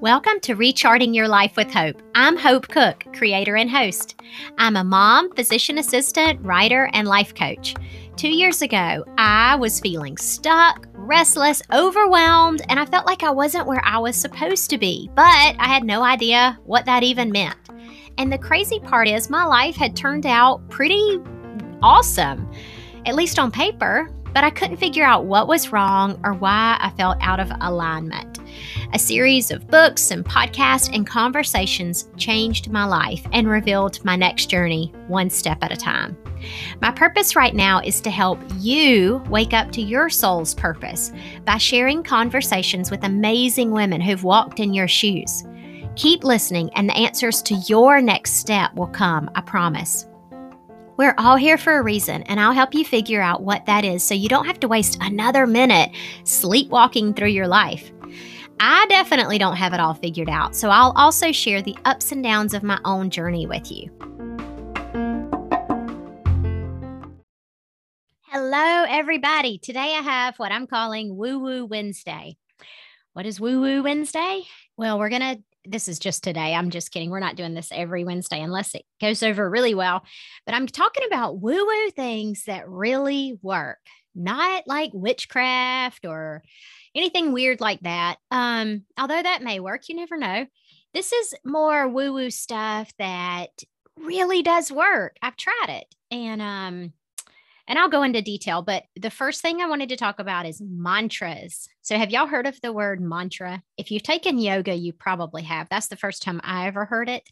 Welcome to Recharting Your Life with Hope. I'm Hope Cook, creator and host. I'm a mom, physician assistant, writer, and life coach. Two years ago, I was feeling stuck, restless, overwhelmed, and I felt like I wasn't where I was supposed to be, but I had no idea what that even meant. And the crazy part is, my life had turned out pretty awesome, at least on paper, but I couldn't figure out what was wrong or why I felt out of alignment. A series of books and podcasts and conversations changed my life and revealed my next journey one step at a time. My purpose right now is to help you wake up to your soul's purpose by sharing conversations with amazing women who've walked in your shoes. Keep listening, and the answers to your next step will come, I promise. We're all here for a reason, and I'll help you figure out what that is so you don't have to waste another minute sleepwalking through your life. I definitely don't have it all figured out, so I'll also share the ups and downs of my own journey with you. Hello, everybody. Today I have what I'm calling Woo Woo Wednesday. What is Woo Woo Wednesday? Well, we're going to this is just today. I'm just kidding. We're not doing this every Wednesday unless it goes over really well. But I'm talking about woo woo things that really work, not like witchcraft or anything weird like that. Um, although that may work, you never know. This is more woo woo stuff that really does work. I've tried it. And um, and I'll go into detail, but the first thing I wanted to talk about is mantras. So, have y'all heard of the word mantra? If you've taken yoga, you probably have. That's the first time I ever heard it.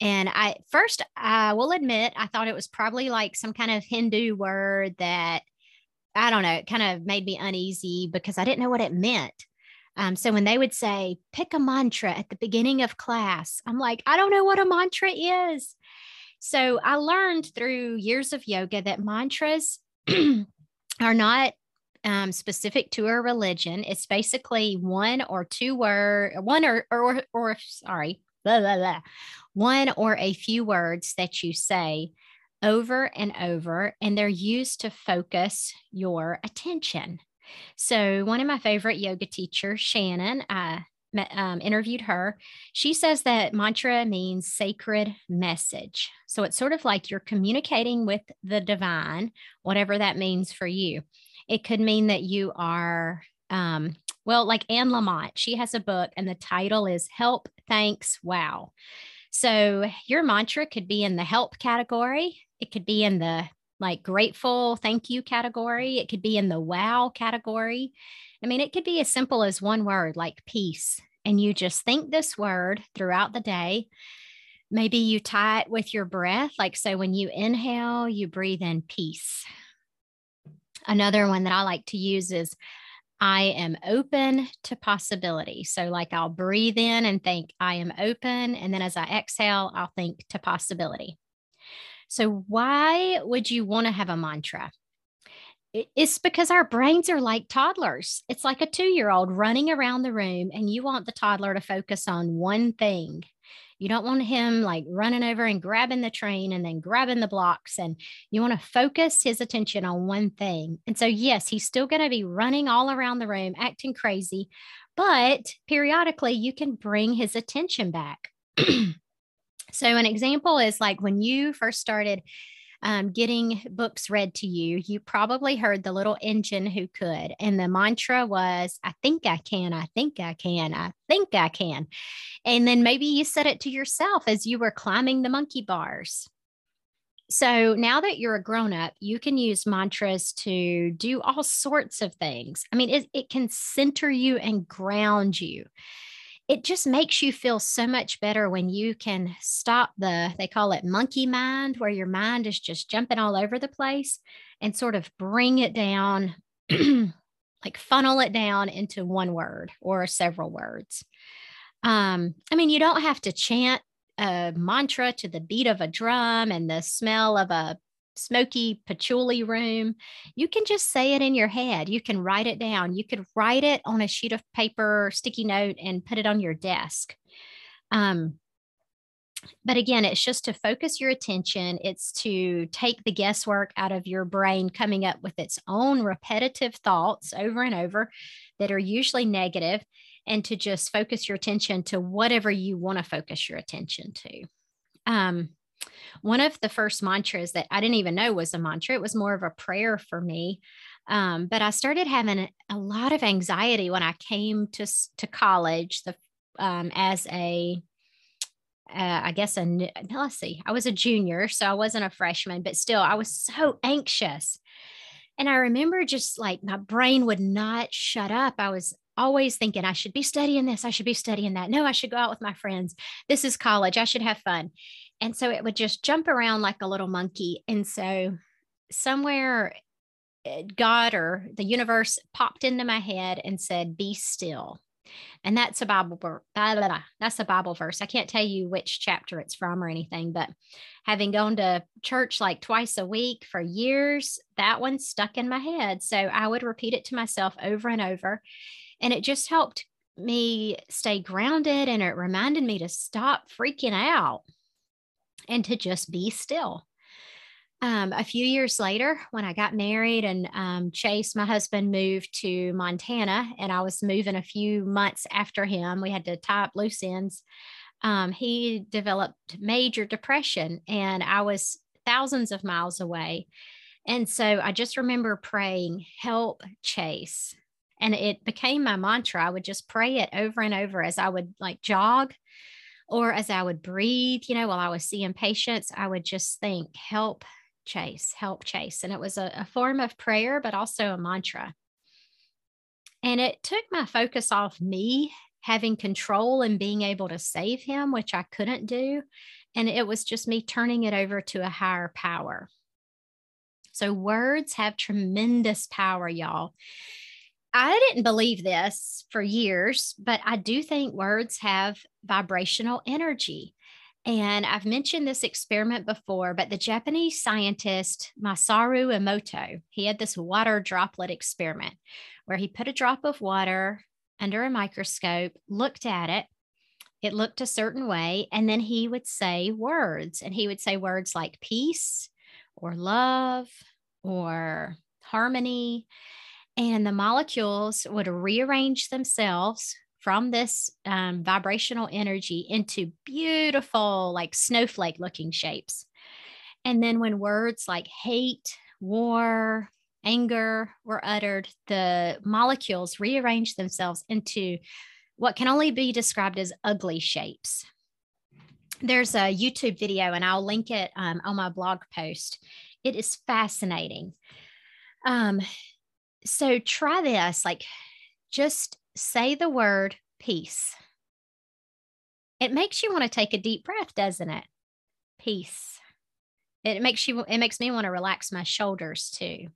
And I first, I will admit, I thought it was probably like some kind of Hindu word that I don't know, it kind of made me uneasy because I didn't know what it meant. Um, so when they would say, pick a mantra at the beginning of class, I'm like, I don't know what a mantra is. So I learned through years of yoga that mantras are not um, specific to a religion. It's basically one or two word, one or or or sorry, blah, blah, blah, one or a few words that you say over and over, and they're used to focus your attention. So, one of my favorite yoga teachers, Shannon, um, interviewed her. She says that mantra means sacred message. So it's sort of like you're communicating with the divine, whatever that means for you. It could mean that you are, um, well, like Anne Lamott, she has a book and the title is Help, Thanks, Wow. So your mantra could be in the help category, it could be in the like grateful, thank you category, it could be in the wow category. I mean, it could be as simple as one word like peace, and you just think this word throughout the day. Maybe you tie it with your breath. Like, so when you inhale, you breathe in peace. Another one that I like to use is I am open to possibility. So, like, I'll breathe in and think, I am open. And then as I exhale, I'll think to possibility. So, why would you want to have a mantra? it's because our brains are like toddlers. It's like a two year old running around the room, and you want the toddler to focus on one thing. You don't want him like running over and grabbing the train and then grabbing the blocks. And you want to focus his attention on one thing. And so, yes, he's still going to be running all around the room, acting crazy, but periodically you can bring his attention back. so, an example is like when you first started um, getting books read to you, you probably heard the little engine who could. And the mantra was, I think I can, I think I can, I think I can. And then maybe you said it to yourself as you were climbing the monkey bars. So now that you're a grown up, you can use mantras to do all sorts of things. I mean, it, it can center you and ground you it just makes you feel so much better when you can stop the they call it monkey mind where your mind is just jumping all over the place and sort of bring it down like funnel it down into one word or several words. Um i mean you don't have to chant a mantra to the beat of a drum and the smell of a smoky patchouli room. You can just say it in your head. You can write it down. You could write it on a sheet of paper, sticky note, and put it on your desk. Um, but again, it's just to focus your attention. It's to take the guesswork out of your brain coming up with its own repetitive thoughts over and over that are usually negative, and to just focus your attention to whatever you want to focus your attention to. Um, one of the first mantras that I didn't even know was a mantra, it was more of a prayer for me. Um, but I started having a lot of anxiety when I came to, to college the, um, as a uh, I guess a let's see, I was a junior, so I wasn't a freshman, but still, I was so anxious. And I remember just like my brain would not shut up. I was always thinking, I should be studying this, I should be studying that. No, I should go out with my friends. This is college, I should have fun. And so it would just jump around like a little monkey. And so somewhere, eh, God or the universe popped into my head and said, Be still and that's a Bible. That's a Bible verse. I can't tell you which chapter it's from or anything, but having gone to church like twice a week for years, that one stuck in my head. So I would repeat it to myself over and over. And it just helped me stay grounded and it reminded me to stop freaking out and to just be still um, a few years later, when I got married and um, Chase, my husband, moved to Montana, and I was moving a few months after him, we had to tie up loose ends. Um, he developed major depression, and I was thousands of miles away. And so I just remember praying, Help Chase. And it became my mantra. I would just pray it over and over as I would like jog or as I would breathe, you know, while I was seeing patients, I would just think, Help Chase, help Chase. And it was a, a form of prayer, but also a mantra. And it took my focus off me having control and being able to save him, which I couldn't do. And it was just me turning it over to a higher power. So, words have tremendous power, y'all. I didn't believe this for years, but I do think words have vibrational energy. And I've mentioned this experiment before, but the Japanese scientist Masaru Emoto, he had this water droplet experiment where he put a drop of water under a microscope, looked at it, it looked a certain way, and then he would say words. And he would say words like peace or love or harmony. And the molecules would rearrange themselves from this um, vibrational energy into beautiful, like snowflake looking shapes. And then when words like hate, war, anger were uttered, the molecules rearrange themselves into what can only be described as ugly shapes. There's a YouTube video, and I'll link it um, on my blog post. It is fascinating. Um, so try this, like just say the word peace. It makes you want to take a deep breath, doesn't it? Peace. It makes you it makes me want to relax my shoulders too.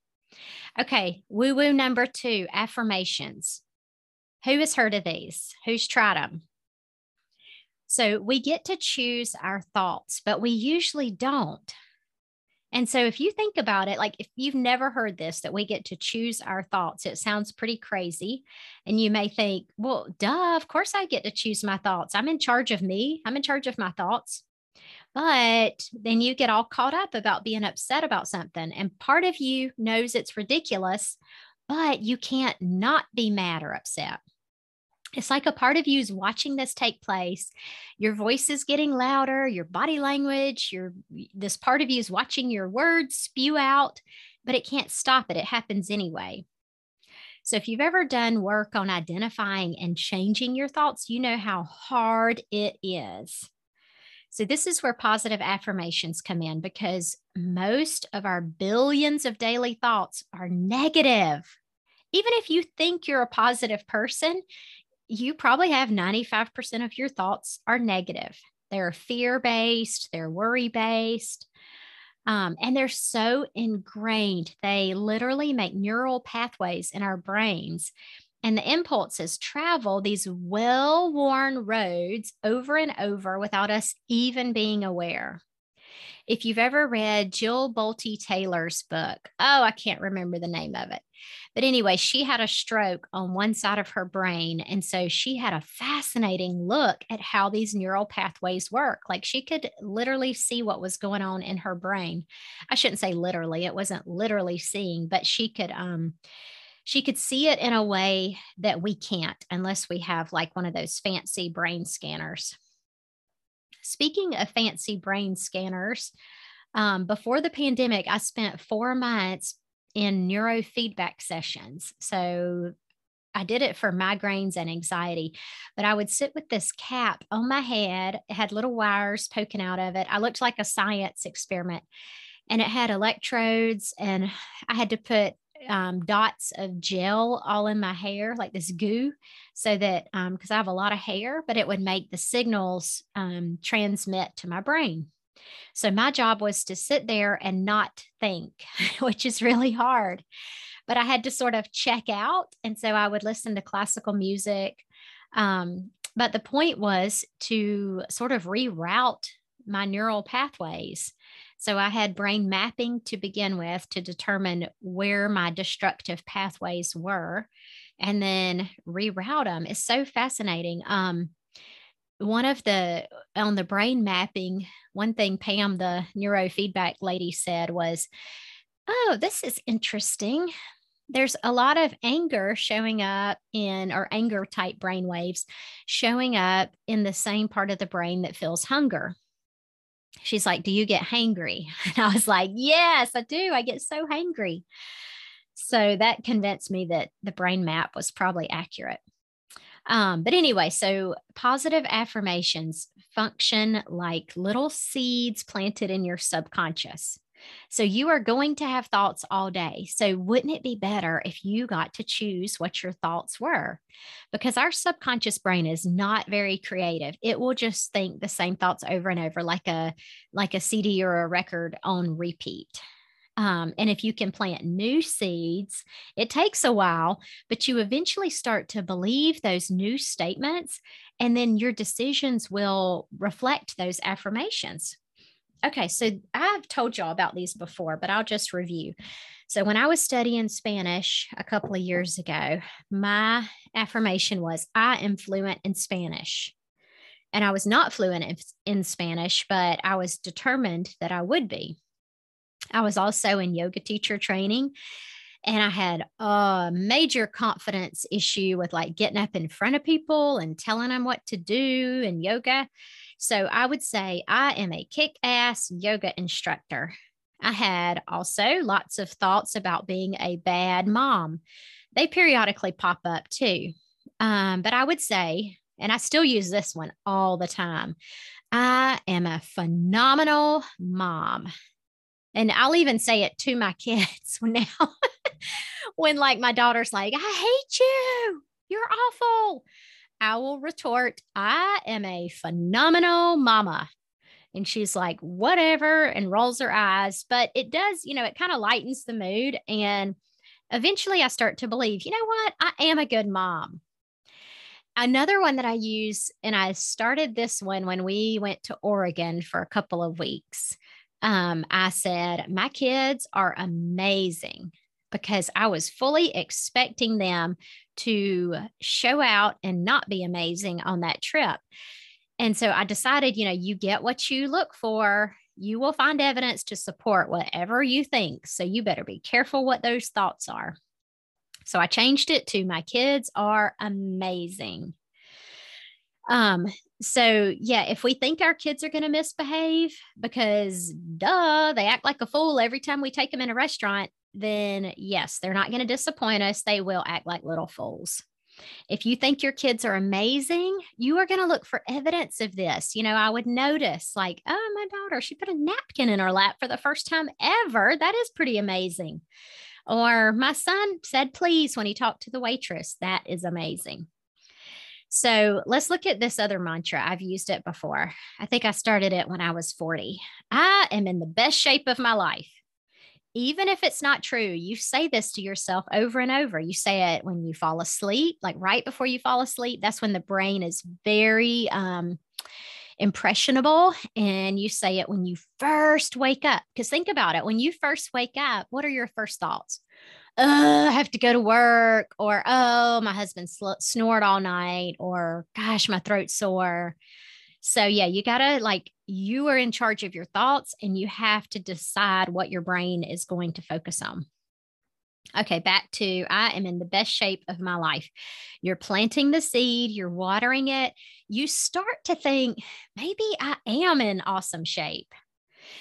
Okay, woo woo number 2, affirmations. Who has heard of these? Who's tried them? So we get to choose our thoughts, but we usually don't. And so, if you think about it, like if you've never heard this, that we get to choose our thoughts, it sounds pretty crazy. And you may think, well, duh, of course I get to choose my thoughts. I'm in charge of me, I'm in charge of my thoughts. But then you get all caught up about being upset about something. And part of you knows it's ridiculous, but you can't not be mad or upset it's like a part of you is watching this take place. Your voice is getting louder your body language your this part of you is watching your words spew out but it can't stop it. It happens anyway. So if you've ever done work on identifying and changing your thoughts you know how hard it is. So this is where positive affirmations come in because most of our billions of daily thoughts are negative. Even if you think you're a positive person, you probably have 95% of your thoughts are negative. They're fear based, they're worry based, um, and they're so ingrained. They literally make neural pathways in our brains. And the impulses travel these well worn roads over and over without us even being aware. If you've ever read Jill Bolte Taylor's book, oh, I can't remember the name of it, But anyway, she had a stroke on one side of her brain. And so she had a fascinating look at how these neural pathways work. Like she could literally see what was going on in her brain. I shouldn't say literally, it wasn't literally seeing, but she could, um, she could see it in a way that we can't unless we have like one of those fancy brain scanners. Speaking of fancy brain scanners, um, before the pandemic, I spent four months in neurofeedback sessions. So I did it for migraines and anxiety, but I would sit with this cap on my head. It had little wires poking out of it. I looked like a science experiment and it had electrodes, and I had to put um, dots of gel all in my hair, like this goo, so that because um, I have a lot of hair, but it would make the signals um, transmit to my brain. So my job was to sit there and not think, which is really hard. But I had to sort of check out. And so I would listen to classical music. Um, but the point was to sort of reroute my neural pathways. So I had brain mapping to begin with to determine where my destructive pathways were and then reroute them. It's so fascinating. Um, one of the on the brain mapping, one thing Pam, the neurofeedback lady, said was, Oh, this is interesting. There's a lot of anger showing up in, or anger type brain waves showing up in the same part of the brain that feels hunger. She's like, Do you get hangry? And I was like, Yes, I do. I get so hangry. So that convinced me that the brain map was probably accurate. Um, but anyway, so positive affirmations function like little seeds planted in your subconscious. So you are going to have thoughts all day. So wouldn't it be better if you got to choose what your thoughts were? Because our subconscious brain is not very creative. It will just think the same thoughts over and over like a like a CD or a record on repeat. Um, and if you can plant new seeds, it takes a while, but you eventually start to believe those new statements, and then your decisions will reflect those affirmations. Okay, so I've told y'all about these before, but I'll just review. So, when I was studying Spanish a couple of years ago, my affirmation was, I am fluent in Spanish. And I was not fluent in, in Spanish, but I was determined that I would be. I was also in yoga teacher training and I had a major confidence issue with like getting up in front of people and telling them what to do in yoga. So I would say I am a kick ass yoga instructor. I had also lots of thoughts about being a bad mom. They periodically pop up too. Um, but I would say, and I still use this one all the time I am a phenomenal mom and I'll even say it to my kids now when like my daughter's like, I hate you. You're awful. I will retort, I am a phenomenal mama. And she's like, whatever, and rolls her eyes. But it does, you know, it kind of lightens the mood. And eventually I start to believe, you know what? I am a good mom. Another one that I use, and I started this one when we went to Oregon for a couple of weeks um, I said, My kids are amazing because I was fully expecting them to show out and not be amazing on that trip. And so I decided, you know, you get what you look for. You will find evidence to support whatever you think. So you better be careful what those thoughts are. So I changed it to my kids are amazing. Um, so yeah, if we think our kids are going to misbehave because duh, they act like a fool every time we take them in a restaurant, then yes, they're not going to disappoint us. They will act like little fools. If you think your kids are amazing, you are going to look for evidence of this. You know, I would notice, like, oh, my daughter, she put a napkin in her lap for the first time ever. That is pretty amazing. Or my son said please when he talked to the waitress. That is amazing. So let's look at this other mantra. I've used it before. I think I started it when I was 40. I am in the best shape of my life. Even if it's not true, you say this to yourself over and over. You say it when you fall asleep, like right before you fall asleep. That's when the brain is very um, impressionable. And you say it when you first wake up. Because think about it when you first wake up, what are your first thoughts? Oh, I have to go to work, or oh, my husband sl- snored all night, or gosh, my throat's sore. So, yeah, you got to like, you are in charge of your thoughts and you have to decide what your brain is going to focus on. Okay, back to I am in the best shape of my life. You're planting the seed, you're watering it. You start to think, maybe I am in awesome shape.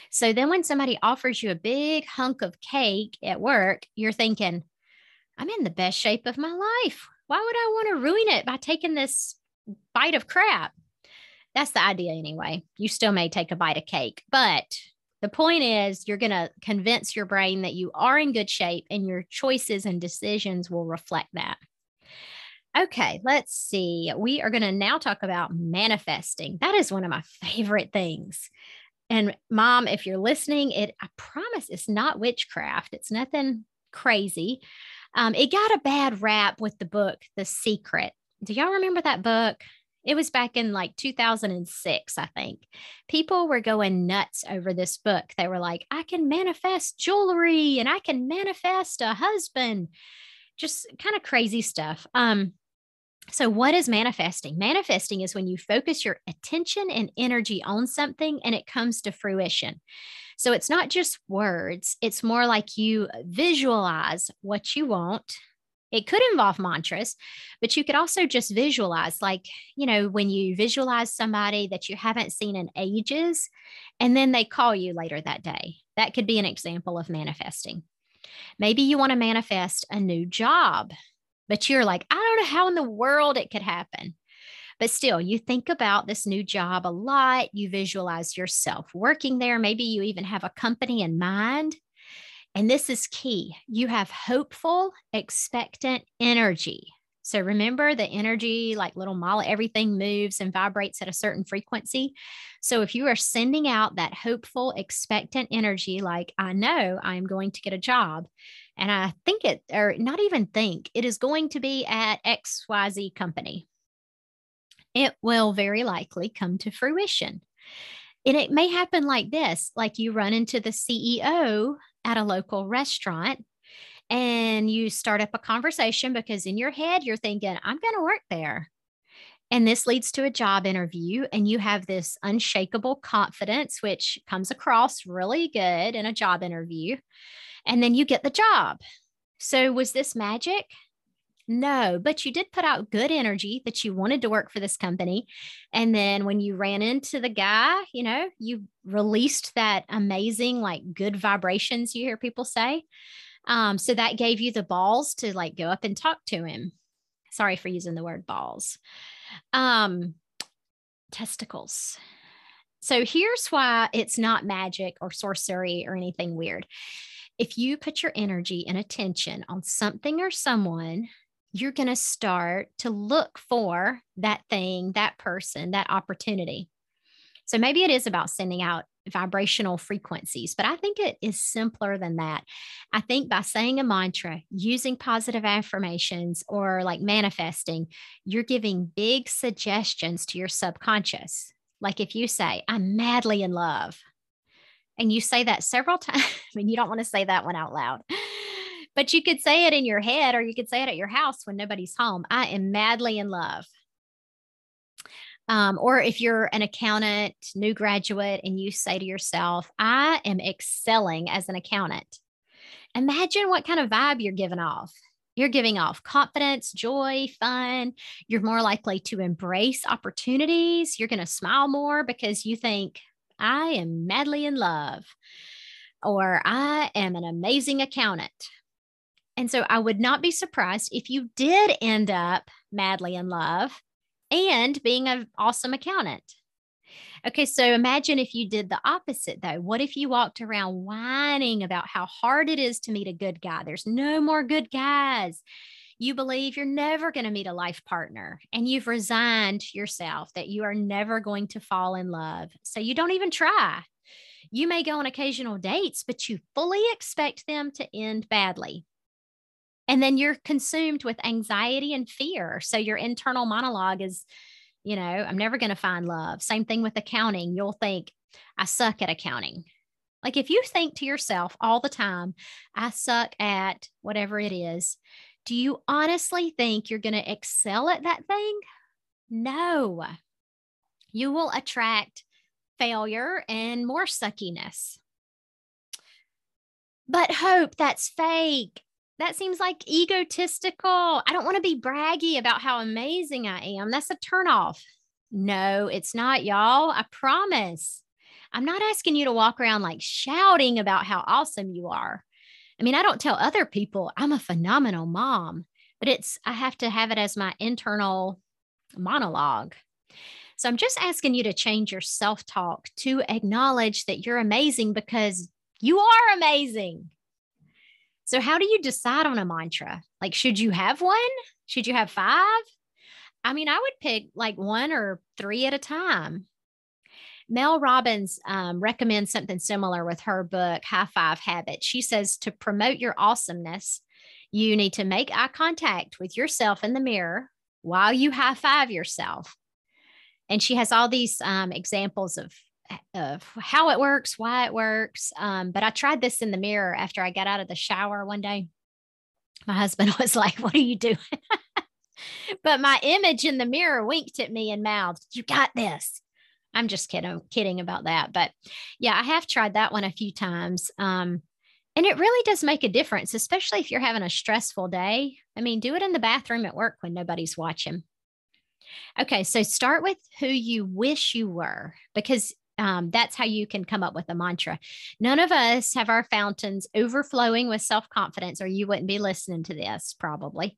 So then when somebody offers you a big hunk of cake at work, you're thinking, I'm in the best shape of my life. Why would I want to ruin it by taking this bite of crap? That's the idea anyway. You still may take a bite of cake, but the point is you're going to convince your brain that you are in good shape and your choices and decisions will reflect that. Okay, let's see. We are going to now talk about manifesting. That is one of my favorite things. And mom, if you're listening, it I promise it's not witchcraft. It's nothing crazy. Um, it got a bad rap with the book The Secret. Do y'all remember that book? It was back in like 2006, I think. People were going nuts over this book. They were like, I can manifest jewelry and I can manifest a husband. Just kind of crazy stuff. Um, so, what is manifesting? Manifesting is when you focus your attention and energy on something and it comes to fruition. So, it's not just words, it's more like you visualize what you want. It could involve mantras, but you could also just visualize, like, you know, when you visualize somebody that you haven't seen in ages, and then they call you later that day. That could be an example of manifesting. Maybe you want to manifest a new job but you're like, I don't know how in the world it could happen. But still, you think about this new job a lot. You visualize yourself working there. Maybe you even have a company in mind. And this is key. You have hopeful, expectant energy. So remember the energy, like little molecule, everything moves and vibrates at a certain frequency. So if you are sending out that hopeful, expectant energy, like, I know I'm going to get a job, and I think it, or not even think, it is going to be at XYZ company. It will very likely come to fruition. And it may happen like this like you run into the CEO at a local restaurant and you start up a conversation because in your head you're thinking, I'm going to work there. And this leads to a job interview, and you have this unshakable confidence, which comes across really good in a job interview and then you get the job. So, was this magic? No, but you did put out good energy that you wanted to work for this company. And then when you ran into the guy, you know, you released that amazing, like good vibrations you hear people say. Um, so that gave you the balls to like go up and talk to him. Sorry for using the word balls. Um, testicles. So here's why it's not magic or sorcery or anything weird if you put your energy and attention on something or someone, you're going to start to look for that thing, that person, that opportunity. So maybe it is about sending out vibrational frequencies, but I think it is simpler than that. I think by saying a mantra, using positive affirmations, or like manifesting, you're giving big suggestions to your subconscious. Like if you say, I'm madly in love, and you say that several times, I mean, you don't want to say that one out loud, but you could say it in your head or you could say it at your house when nobody's home. I am madly in love. Um, or if you're an accountant, new graduate, and you say to yourself, I am excelling as an accountant. Imagine what kind of vibe you're giving off. You're giving off confidence, joy, fun. You're more likely to embrace opportunities. You're going to smile more because you think, I am madly in love, or I am an amazing accountant. And so I would not be surprised if you did end up madly in love and being an awesome accountant. Okay, so imagine if you did the opposite though. What if you walked around whining about how hard it is to meet a good guy? There's no more good guys you believe you're never going to meet a life partner and you've resigned yourself that you are never going to fall in love. So you don't even try. You may go on occasional dates, but you fully expect them to end badly. And then you're consumed with anxiety and fear. So your internal monologue is, you know, I'm never going to find love. Same thing with accounting. You'll think, I suck at accounting. Like if you think to yourself all the time, I suck at whatever it is, do you honestly think you're going to excel at that thing? No. You will attract failure and more suckiness. But hope, that's fake. That seems like egotistical. I don't want to be braggy about how amazing I am. That's a turnoff. No, it's not, y'all. I promise. I'm not asking you to walk around like shouting about how awesome you are. I mean, I don't tell other people I'm a phenomenal mom, but it's, I have to have it as my internal monologue. So I'm just asking you to change your self talk to acknowledge that you're amazing because you are amazing. So, how do you decide on a mantra? Like, should you have one? Should you have five? I mean, I would pick like one or three at a time. Mel Robbins um, recommends something similar with her book, High Five Habits. She says to promote your awesomeness, you need to make eye contact with yourself in the mirror while you high five yourself. And she has all these um, examples of of how it works, why it works. Um, but I tried this in the mirror after I got out of the shower one day. My husband was like, What are you doing? but my image in the mirror winked at me and mouthed, You got this. I'm just kidding, kidding about that. But yeah, I have tried that one a few times. Um, and it really does make a difference, especially if you're having a stressful day. I mean, do it in the bathroom at work when nobody's watching. Okay, so start with who you wish you were because um, that's how you can come up with a mantra. None of us have our fountains overflowing with self confidence, or you wouldn't be listening to this probably.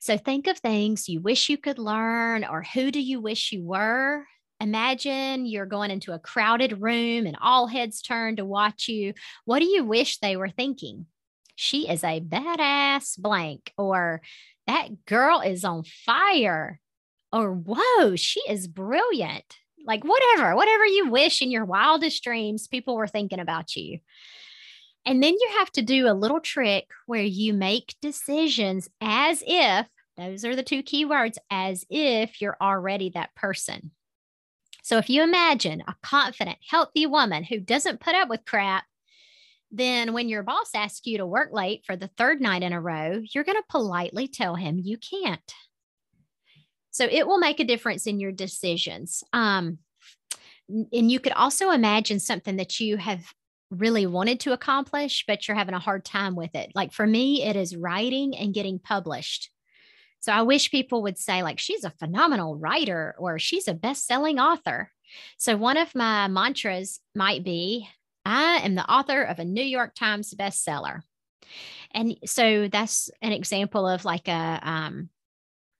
So think of things you wish you could learn, or who do you wish you were? Imagine you're going into a crowded room and all heads turn to watch you. What do you wish they were thinking? She is a badass blank, or that girl is on fire, or whoa, she is brilliant like whatever, whatever you wish in your wildest dreams, people were thinking about you. And then you have to do a little trick where you make decisions as if, those are the two key words, as if you're already that person. So if you imagine a confident, healthy woman who doesn't put up with crap, then when your boss asks you to work late for the third night in a row, you're going to politely tell him you can't. So it will make a difference in your decisions. Um, and you could also imagine something that you have really wanted to accomplish, but you're having a hard time with it. Like for me, it is writing and getting published. So I wish people would say, like, she's a phenomenal writer or she's a best selling author. So one of my mantras might be, I am the author of a New York Times bestseller. And so that's an example of like a um,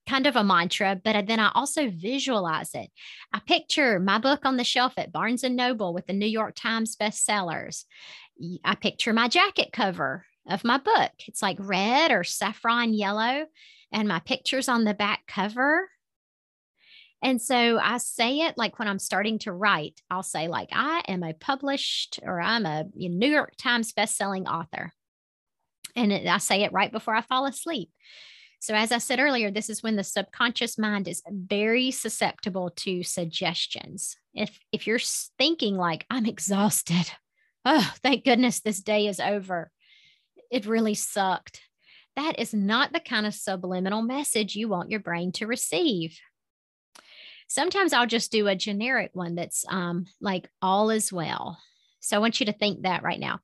kind of a mantra, but then I also visualize it. I picture my book on the shelf at Barnes and Noble with the New York Times bestsellers. I picture my jacket cover of my book. It's like red or saffron yellow, and my picture's on the back cover. And so I say it like when I'm starting to write, I'll say, like, I am a published or I'm a New York Times bestselling author. And I say it right before I fall asleep. So, as I said earlier, this is when the subconscious mind is very susceptible to suggestions. If, if you're thinking, like, I'm exhausted, oh, thank goodness this day is over, it really sucked. That is not the kind of subliminal message you want your brain to receive. Sometimes I'll just do a generic one that's um, like, all is well. So I want you to think that right now.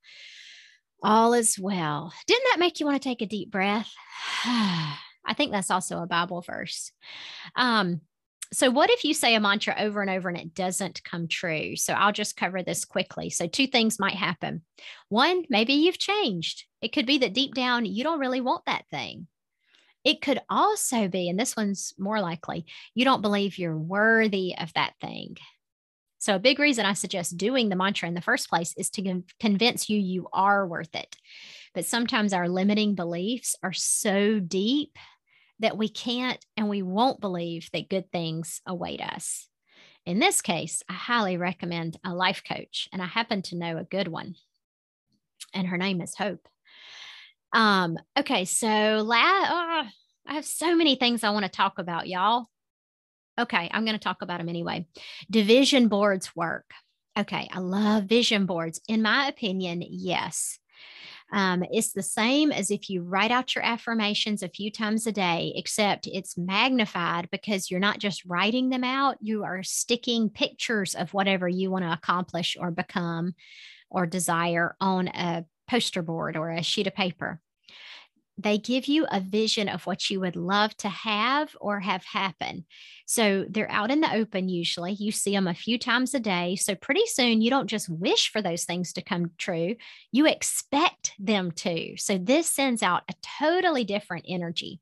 All is well. Didn't that make you want to take a deep breath? I think that's also a Bible verse. Um, so, what if you say a mantra over and over and it doesn't come true? So, I'll just cover this quickly. So, two things might happen. One, maybe you've changed. It could be that deep down you don't really want that thing. It could also be, and this one's more likely, you don't believe you're worthy of that thing. So, a big reason I suggest doing the mantra in the first place is to convince you you are worth it. But sometimes our limiting beliefs are so deep that we can't and we won't believe that good things await us. In this case, I highly recommend a life coach, and I happen to know a good one, and her name is Hope. Um, okay, so la- oh, I have so many things I want to talk about, y'all. Okay, I'm going to talk about them anyway. Division boards work. Okay, I love vision boards. In my opinion, yes. Um, it's the same as if you write out your affirmations a few times a day, except it's magnified because you're not just writing them out, you are sticking pictures of whatever you want to accomplish or become or desire on a poster board or a sheet of paper they give you a vision of what you would love to have or have happen. So they're out in the open usually. You see them a few times a day. So pretty soon you don't just wish for those things to come true, you expect them to. So this sends out a totally different energy.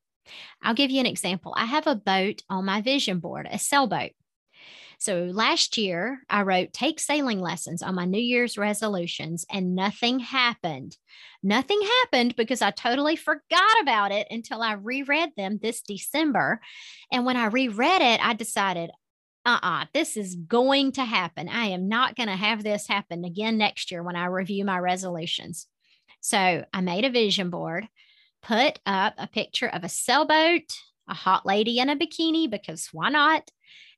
I'll give you an example. I have a boat on my vision board, a sailboat. So last year, I wrote take sailing lessons on my New Year's resolutions, and nothing happened. Nothing happened because I totally forgot about it until I reread them this December. And when I reread it, I decided, uh uh-uh, uh this is going to happen. I am not going to have this happen again next year when I review my resolutions. So I made a vision board, put up a picture of a sailboat, a hot lady in a bikini, because why not?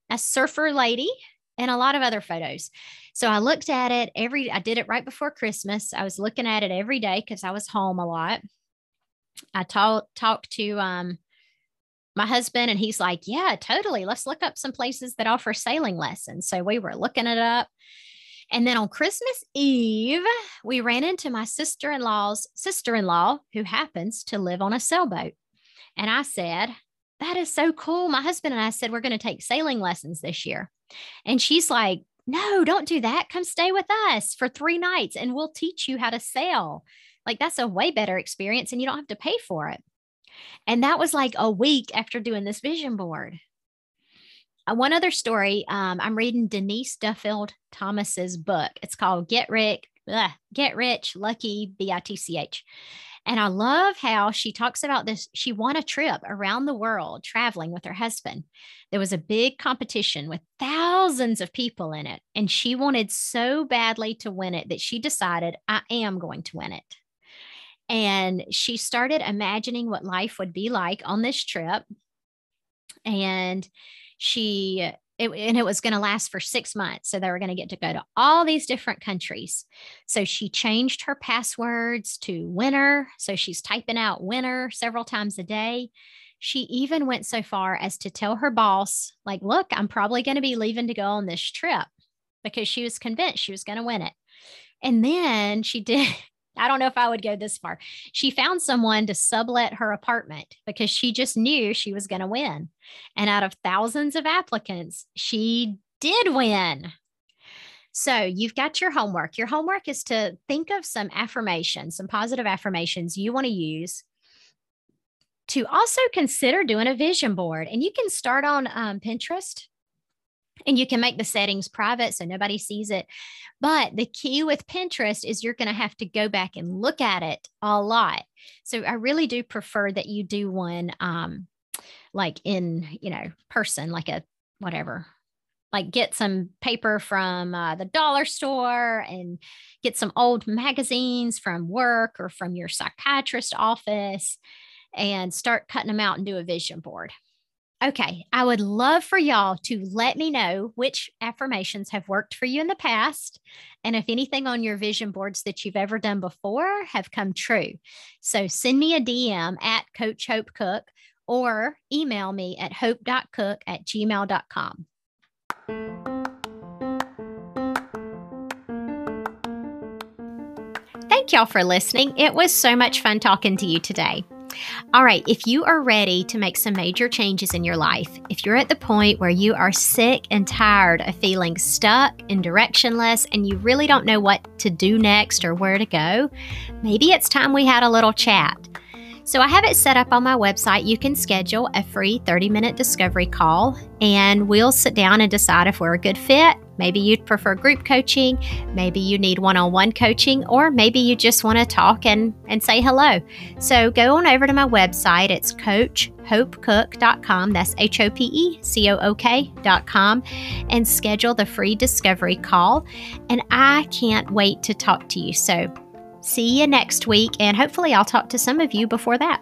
A surfer lady, and a lot of other photos. So I looked at it every, I did it right before Christmas. I was looking at it every day because I was home a lot. I talked talked to um, my husband, and he's like, Yeah, totally. Let's look up some places that offer sailing lessons. So we were looking it up. And then on Christmas Eve, we ran into my sister in law's sister in law, who happens to live on a sailboat. And I said, that is so cool. My husband and I said, we're going to take sailing lessons this year. And she's like, no, don't do that. Come stay with us for three nights and we'll teach you how to sail. Like, that's a way better experience and you don't have to pay for it. And that was like a week after doing this vision board. Uh, one other story um, I'm reading Denise Duffield Thomas's book. It's called Get Rich, Get Rich, Lucky, B I T C H. And I love how she talks about this. She won a trip around the world traveling with her husband. There was a big competition with thousands of people in it. And she wanted so badly to win it that she decided, I am going to win it. And she started imagining what life would be like on this trip. And she it, and it was going to last for six months. So they were going to get to go to all these different countries. So she changed her passwords to winner. So she's typing out winner several times a day. She even went so far as to tell her boss, like, look, I'm probably going to be leaving to go on this trip because she was convinced she was going to win it. And then she did, I don't know if I would go this far. She found someone to sublet her apartment because she just knew she was going to win. And out of thousands of applicants, she did win. So you've got your homework. Your homework is to think of some affirmations, some positive affirmations you want to use. To also consider doing a vision board, and you can start on um, Pinterest and you can make the settings private so nobody sees it. But the key with Pinterest is you're going to have to go back and look at it a lot. So I really do prefer that you do one um, like in, you know, person, like a whatever, like get some paper from uh, the dollar store and get some old magazines from work or from your psychiatrist office and start cutting them out and do a vision board. Okay, I would love for y'all to let me know which affirmations have worked for you in the past and if anything on your vision boards that you've ever done before have come true. So send me a DM at Coach Hope Cook or email me at hope.cook at gmail.com. Thank y'all for listening. It was so much fun talking to you today. All right, if you are ready to make some major changes in your life, if you're at the point where you are sick and tired of feeling stuck and directionless and you really don't know what to do next or where to go, maybe it's time we had a little chat. So I have it set up on my website. You can schedule a free 30 minute discovery call and we'll sit down and decide if we're a good fit. Maybe you'd prefer group coaching, maybe you need one on one coaching, or maybe you just want to talk and, and say hello. So go on over to my website. It's coachhopecook.com. That's H O P E C O O K.com and schedule the free discovery call. And I can't wait to talk to you. So See you next week, and hopefully, I'll talk to some of you before that.